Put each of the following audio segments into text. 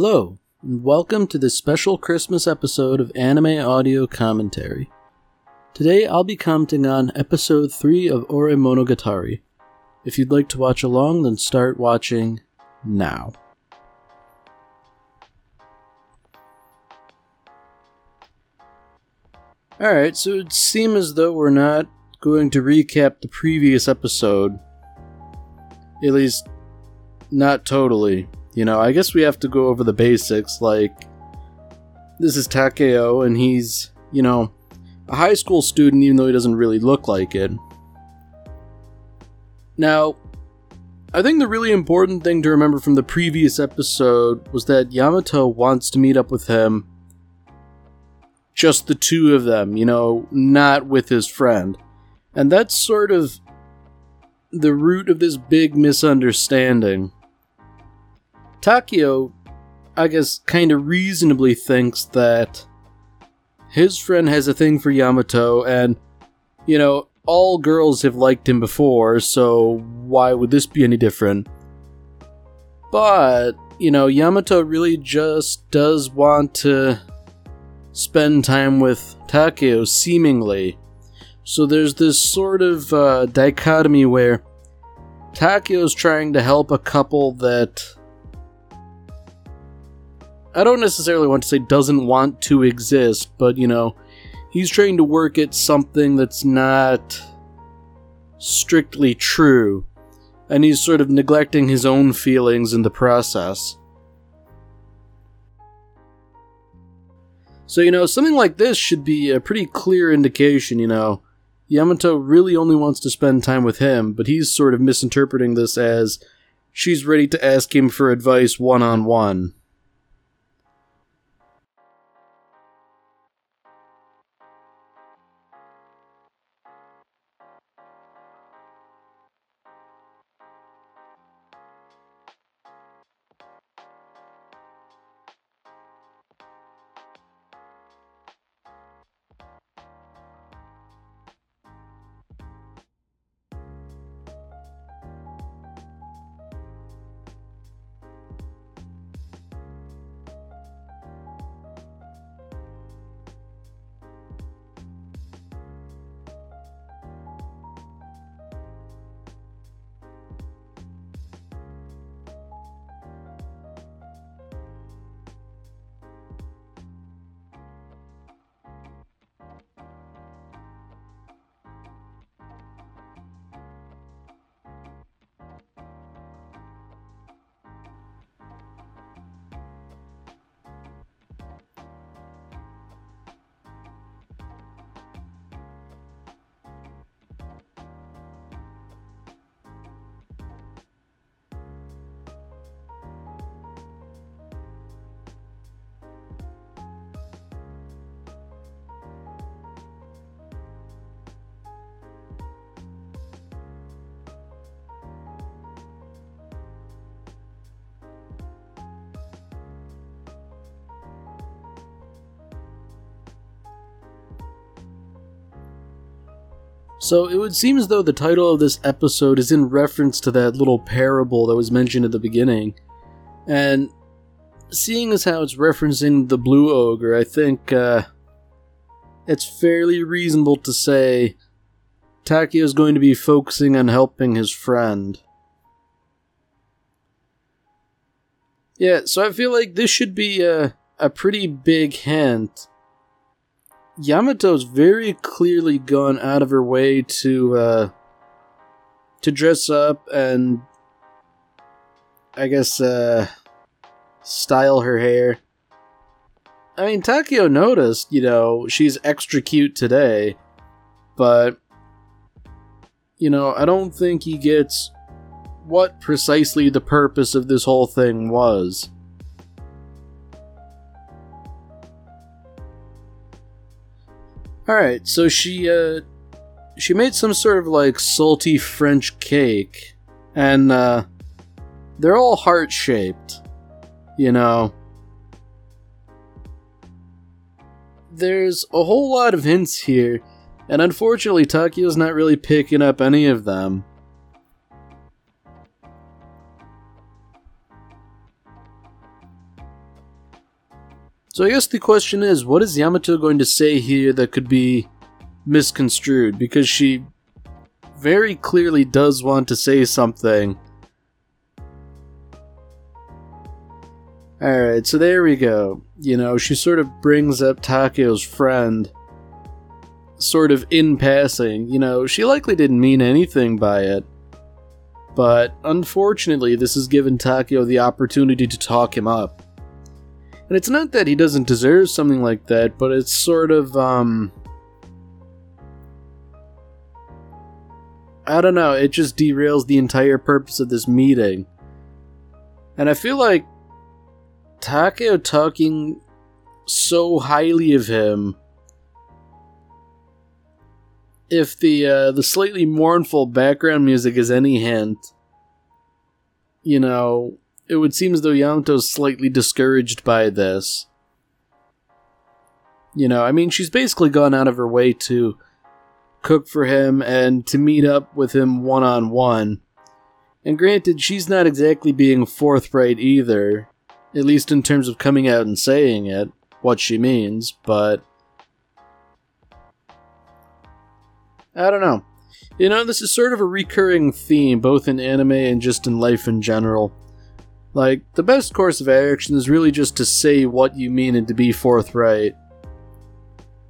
Hello, and welcome to this special Christmas episode of Anime Audio Commentary. Today I'll be commenting on episode 3 of Ore Monogatari. If you'd like to watch along, then start watching now. Alright, so it seems as though we're not going to recap the previous episode. At least, not totally. You know, I guess we have to go over the basics, like, this is Takeo, and he's, you know, a high school student, even though he doesn't really look like it. Now, I think the really important thing to remember from the previous episode was that Yamato wants to meet up with him just the two of them, you know, not with his friend. And that's sort of the root of this big misunderstanding. Takeo, I guess, kind of reasonably thinks that his friend has a thing for Yamato, and, you know, all girls have liked him before, so why would this be any different? But, you know, Yamato really just does want to spend time with Takeo, seemingly. So there's this sort of uh, dichotomy where Takeo's trying to help a couple that I don't necessarily want to say doesn't want to exist, but you know, he's trying to work at something that's not strictly true, and he's sort of neglecting his own feelings in the process. So, you know, something like this should be a pretty clear indication, you know. Yamato really only wants to spend time with him, but he's sort of misinterpreting this as she's ready to ask him for advice one on one. So it would seem as though the title of this episode is in reference to that little parable that was mentioned at the beginning. And seeing as how it's referencing the blue ogre, I think uh, it's fairly reasonable to say Takeo is going to be focusing on helping his friend. Yeah, so I feel like this should be a, a pretty big hint Yamato's very clearly gone out of her way to uh, to dress up and I guess uh, style her hair. I mean, Takeo noticed, you know, she's extra cute today, but you know, I don't think he gets what precisely the purpose of this whole thing was. All right, so she uh she made some sort of like salty French cake and uh they're all heart-shaped. You know. There's a whole lot of hints here, and unfortunately Takeo's not really picking up any of them. So I guess the question is, what is Yamato going to say here that could be misconstrued? Because she very clearly does want to say something. Alright, so there we go. You know, she sort of brings up Takeo's friend, sort of in passing. You know, she likely didn't mean anything by it. But unfortunately, this has given Takeo the opportunity to talk him up. And it's not that he doesn't deserve something like that, but it's sort of, um. I don't know, it just derails the entire purpose of this meeting. And I feel like Takeo talking so highly of him. If the uh, the slightly mournful background music is any hint, you know, it would seem as though Yamato's slightly discouraged by this. You know, I mean, she's basically gone out of her way to cook for him and to meet up with him one on one. And granted, she's not exactly being forthright either, at least in terms of coming out and saying it, what she means, but. I don't know. You know, this is sort of a recurring theme, both in anime and just in life in general. Like, the best course of action is really just to say what you mean and to be forthright.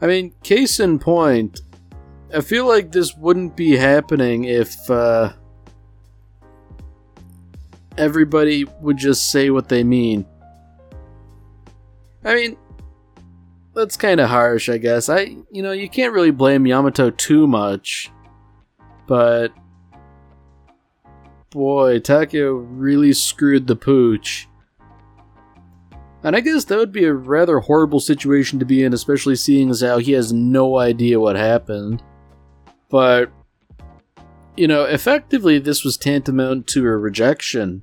I mean, case in point, I feel like this wouldn't be happening if, uh, everybody would just say what they mean. I mean, that's kind of harsh, I guess. I, you know, you can't really blame Yamato too much, but boy, Takeo really screwed the pooch. And I guess that would be a rather horrible situation to be in, especially seeing as how he has no idea what happened. But, you know, effectively, this was tantamount to a rejection.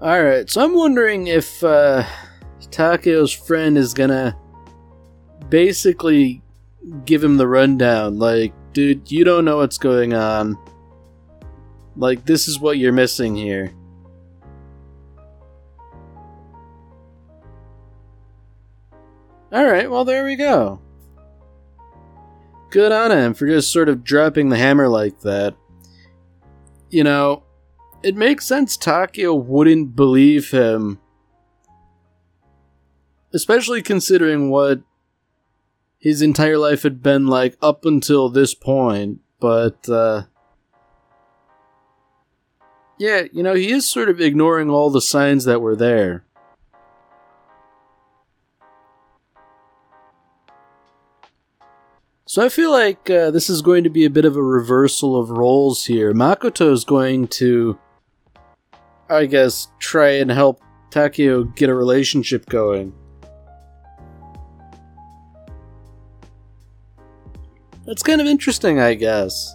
Alright, so I'm wondering if uh, Takeo's friend is gonna basically give him the rundown. Like, dude, you don't know what's going on. Like, this is what you're missing here. Alright, well, there we go. Good on him for just sort of dropping the hammer like that. You know, it makes sense Takeo wouldn't believe him. Especially considering what his entire life had been like up until this point, but uh yeah, you know, he is sort of ignoring all the signs that were there. So I feel like uh, this is going to be a bit of a reversal of roles here. Makoto is going to I guess, try and help Takeo get a relationship going. That's kind of interesting, I guess.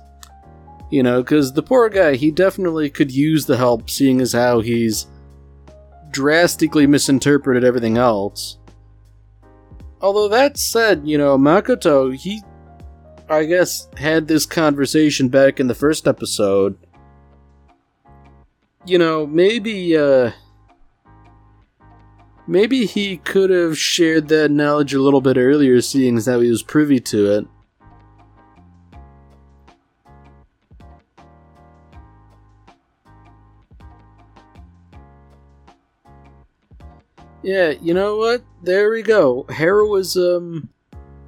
You know, because the poor guy, he definitely could use the help, seeing as how he's drastically misinterpreted everything else. Although that said, you know, Makoto, he, I guess, had this conversation back in the first episode you know, maybe uh maybe he could have shared that knowledge a little bit earlier seeing as how he was privy to it. Yeah, you know what? There we go. Heroism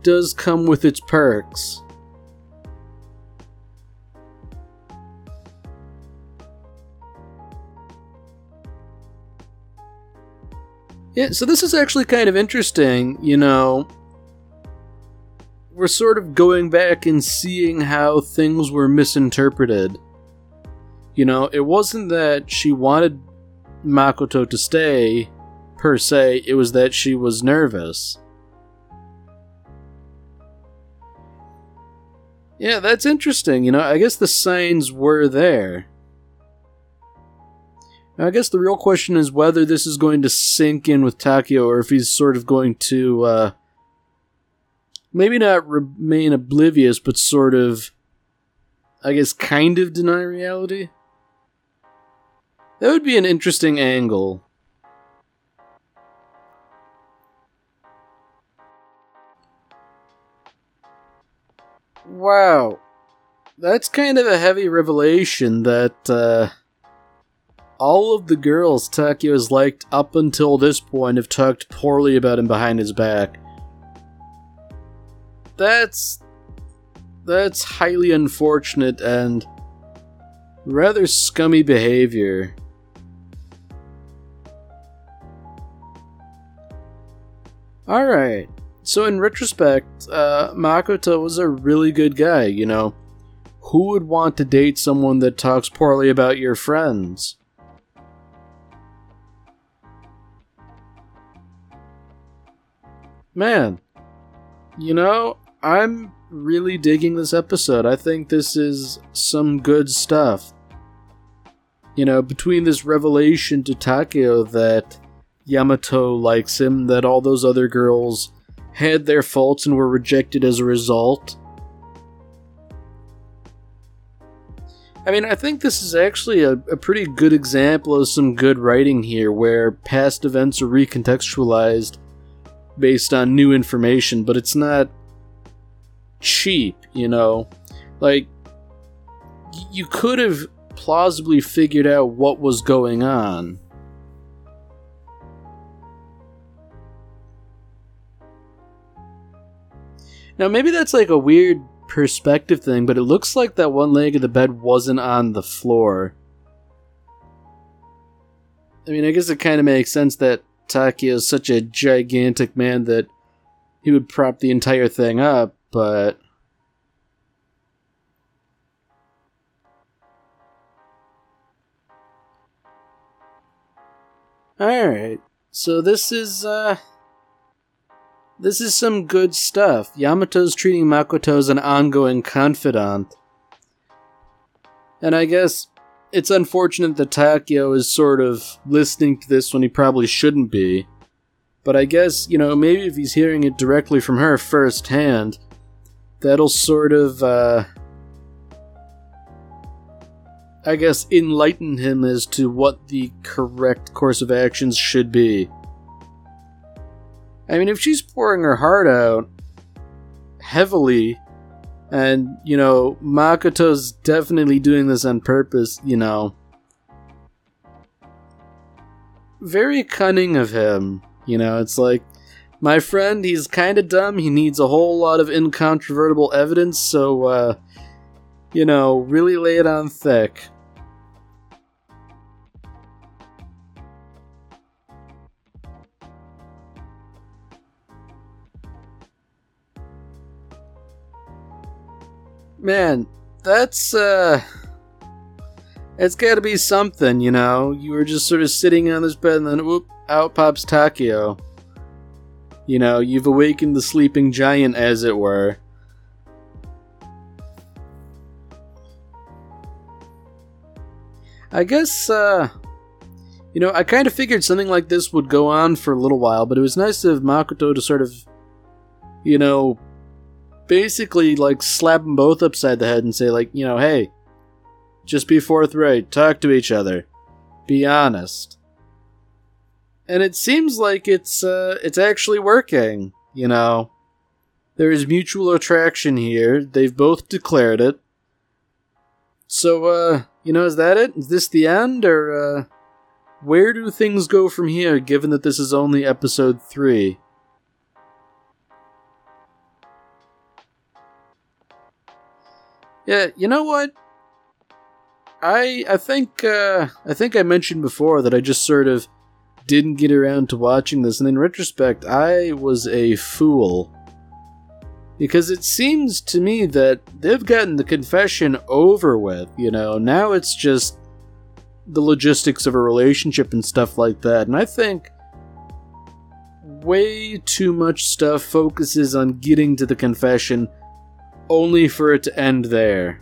does come with its perks. Yeah, so this is actually kind of interesting, you know. We're sort of going back and seeing how things were misinterpreted. You know, it wasn't that she wanted Makoto to stay, per se, it was that she was nervous. Yeah, that's interesting, you know, I guess the signs were there. I guess the real question is whether this is going to sink in with Takeo or if he's sort of going to uh, maybe not remain oblivious, but sort of I guess, kind of deny reality. That would be an interesting angle. Wow. That's kind of a heavy revelation that uh, all of the girls Takeo has liked up until this point have talked poorly about him behind his back. That's that's highly unfortunate and rather scummy behavior. Alright, so in retrospect, uh, Makoto was a really good guy, you know. Who would want to date someone that talks poorly about your friends? Man, you know, I'm really digging this episode. I think this is some good stuff. You know, between this revelation to Takeo that Yamato likes him, that all those other girls had their faults and were rejected as a result. I mean, I think this is actually a, a pretty good example of some good writing here where past events are recontextualized based on new information, but it's not cheap, you know? Like, you could have plausibly figured out what was going on. Now, maybe that's like a weird perspective thing, but it looks like that one leg of the bed wasn't on the floor. I mean, I guess it kind of makes sense that Takeo is such a gigantic man that he would prop the entire thing up, but. Alright, so this is, uh. This is some good stuff. Yamato's treating Makoto as an ongoing confidant. And I guess it's unfortunate that Takeo is sort of listening to this when he probably shouldn't be. But I guess, you know, maybe if he's hearing it directly from her firsthand, that'll sort of, uh, I guess, enlighten him as to what the correct course of actions should be. I mean, if she's pouring her heart out heavily, and, you know, Makoto's definitely doing this on purpose, you know. Very cunning of him, you know, it's like, my friend, he's kind of dumb, he needs a whole lot of incontrovertible evidence, so, uh, you know, really lay it on thick. Man, that's, uh. It's gotta be something, you know? You were just sort of sitting on this bed and then, whoop, out pops Takeo. You know, you've awakened the sleeping giant, as it were. I guess, uh. You know, I kind of figured something like this would go on for a little while, but it was nice of Makoto to sort of, you know, basically like slap them both upside the head and say like, you know, hey, just be forthright, talk to each other, be honest. And it seems like it's uh, it's actually working. You know, there is mutual attraction here. They've both declared it. So, uh, you know, is that it? Is this the end, or uh, where do things go from here? Given that this is only episode three. Yeah, you know what? I I think uh, I think I mentioned before that I just sort of didn't get around to watching this, and in retrospect, I was a fool. Because it seems to me that they've gotten the confession over with, you know, now it's just the logistics of a relationship and stuff like that. And I think way too much stuff focuses on getting to the confession only for it to end there.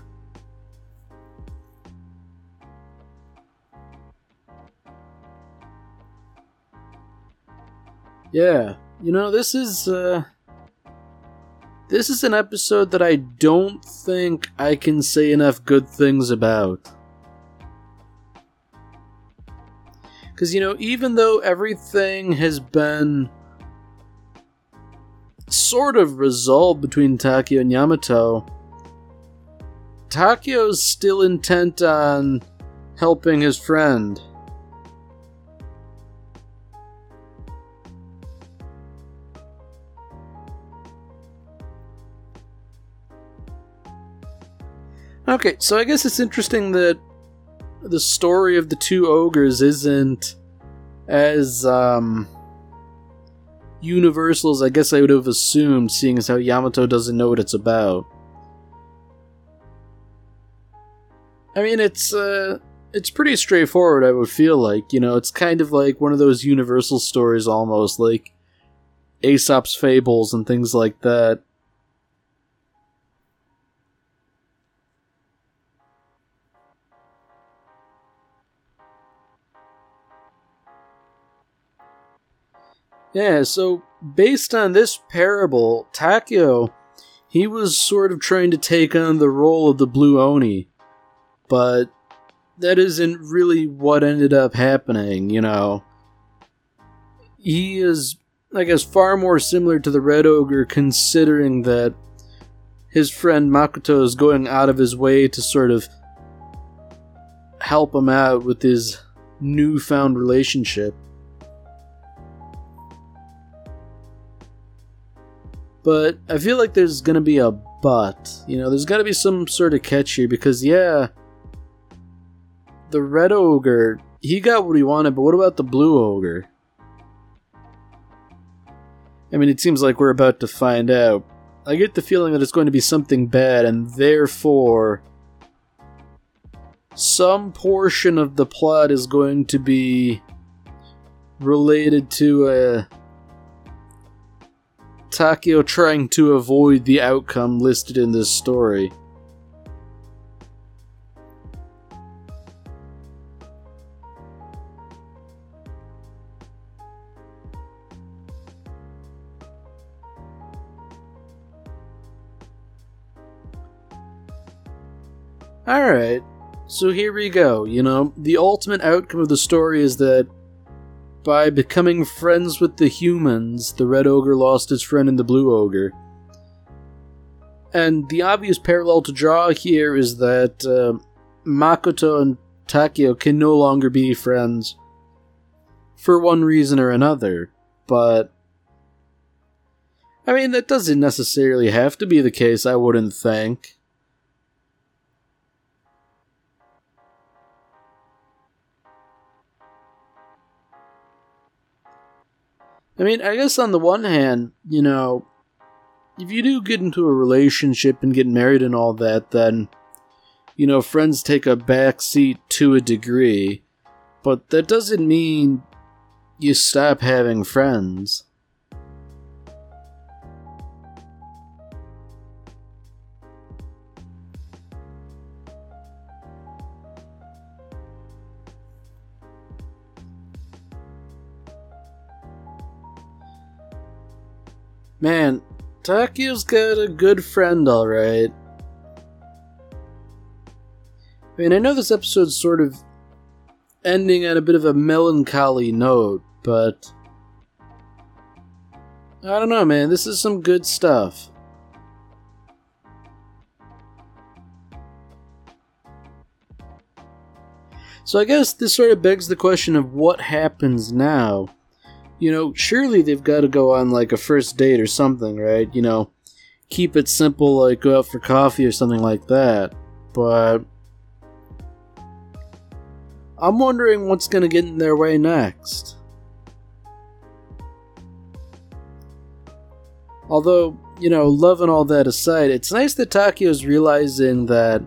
Yeah, you know, this is, uh. this is an episode that I don't think I can say enough good things about. Because, you know, even though everything has been sort of resolved between Takeo and Yamato, Takeo's still intent on helping his friend. Okay, so I guess it's interesting that the story of the two ogres isn't as um universal as I guess I would have assumed, seeing as how Yamato doesn't know what it's about. I mean, it's uh, it's pretty straightforward. I would feel like you know, it's kind of like one of those universal stories, almost like Aesop's fables and things like that. Yeah, so based on this parable, Takeo, he was sort of trying to take on the role of the Blue Oni, but that isn't really what ended up happening, you know. He is, I guess, far more similar to the Red Ogre, considering that his friend Makoto is going out of his way to sort of help him out with his newfound relationship. But I feel like there's gonna be a but. You know, there's gotta be some sort of catch here because, yeah, the red ogre, he got what he wanted, but what about the blue ogre? I mean, it seems like we're about to find out. I get the feeling that it's going to be something bad, and therefore, some portion of the plot is going to be related to a Takeo trying to avoid the outcome listed in this story. Alright, so here we go. You know, the ultimate outcome of the story is that by becoming friends with the humans, the Red Ogre lost his friend in the Blue Ogre. And the obvious parallel to draw here is that uh, Makoto and Takeo can no longer be friends for one reason or another, but. I mean, that doesn't necessarily have to be the case, I wouldn't think. I mean, I guess on the one hand, you know, if you do get into a relationship and get married and all that, then, you know, friends take a back seat to a degree. But that doesn't mean you stop having friends. Man, Takeo's got a good friend, alright. I mean, I know this episode's sort of ending at a bit of a melancholy note, but. I don't know, man. This is some good stuff. So I guess this sort of begs the question of what happens now you know, surely they've got to go on like a first date or something, right? You know, keep it simple, like go out for coffee or something like that. But I'm wondering what's going to get in their way next. Although, you know, love and all that aside, it's nice that Takeo's realizing that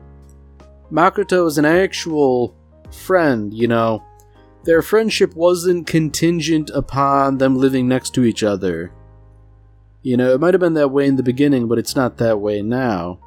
Makoto is an actual friend, you know their friendship wasn't contingent upon them living next to each other. You know, it might have been that way in the beginning, but it's not that way now.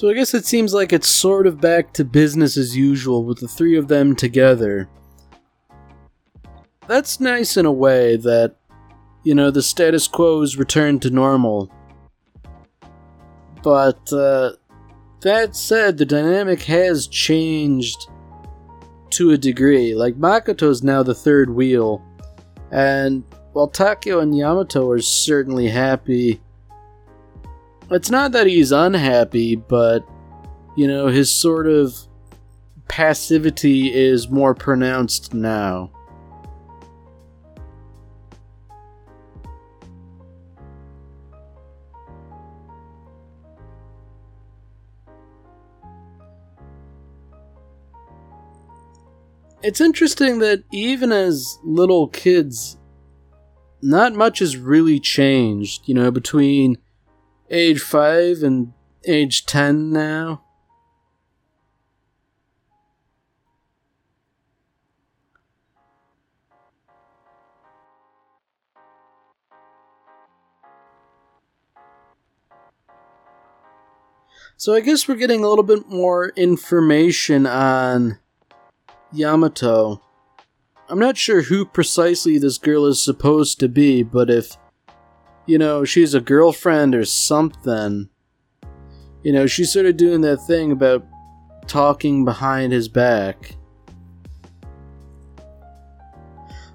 So I guess it seems like it's sort of back to business as usual with the three of them together. That's nice in a way that, you know, the status quo is returned to normal. But, uh, that said, the dynamic has changed to a degree. Like, Makoto's now the third wheel, and while Takeo and Yamato are certainly happy, it's not that he's unhappy, but, you know, his sort of passivity is more pronounced now. It's interesting that even as little kids, not much has really changed, you know, between age 5 and age 10 now. So I guess we're getting a little bit more information on Yamato. I'm not sure who precisely this girl is supposed to be, but if, you know, she's a girlfriend or something, you know, she's sort of doing that thing about talking behind his back.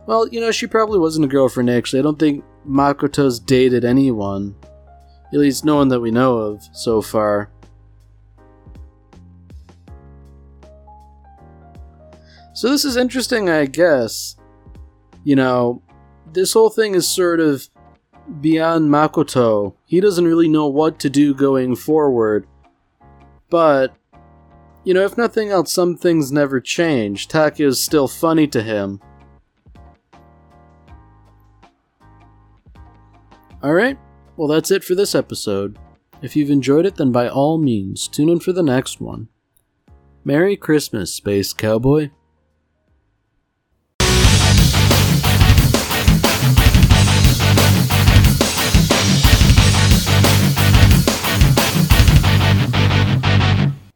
Well, you know, she probably wasn't a girlfriend actually. I don't think Makoto's dated anyone. At least no one that we know of so far. So this is interesting, I guess. You know, this whole thing is sort of beyond Makoto. He doesn't really know what to do going forward. But, you know, if nothing else, some things never change. Takeo's still funny to him. Alright, well, that's it for this episode. If you've enjoyed it, then by all means, tune in for the next one. Merry Christmas, Space Cowboy.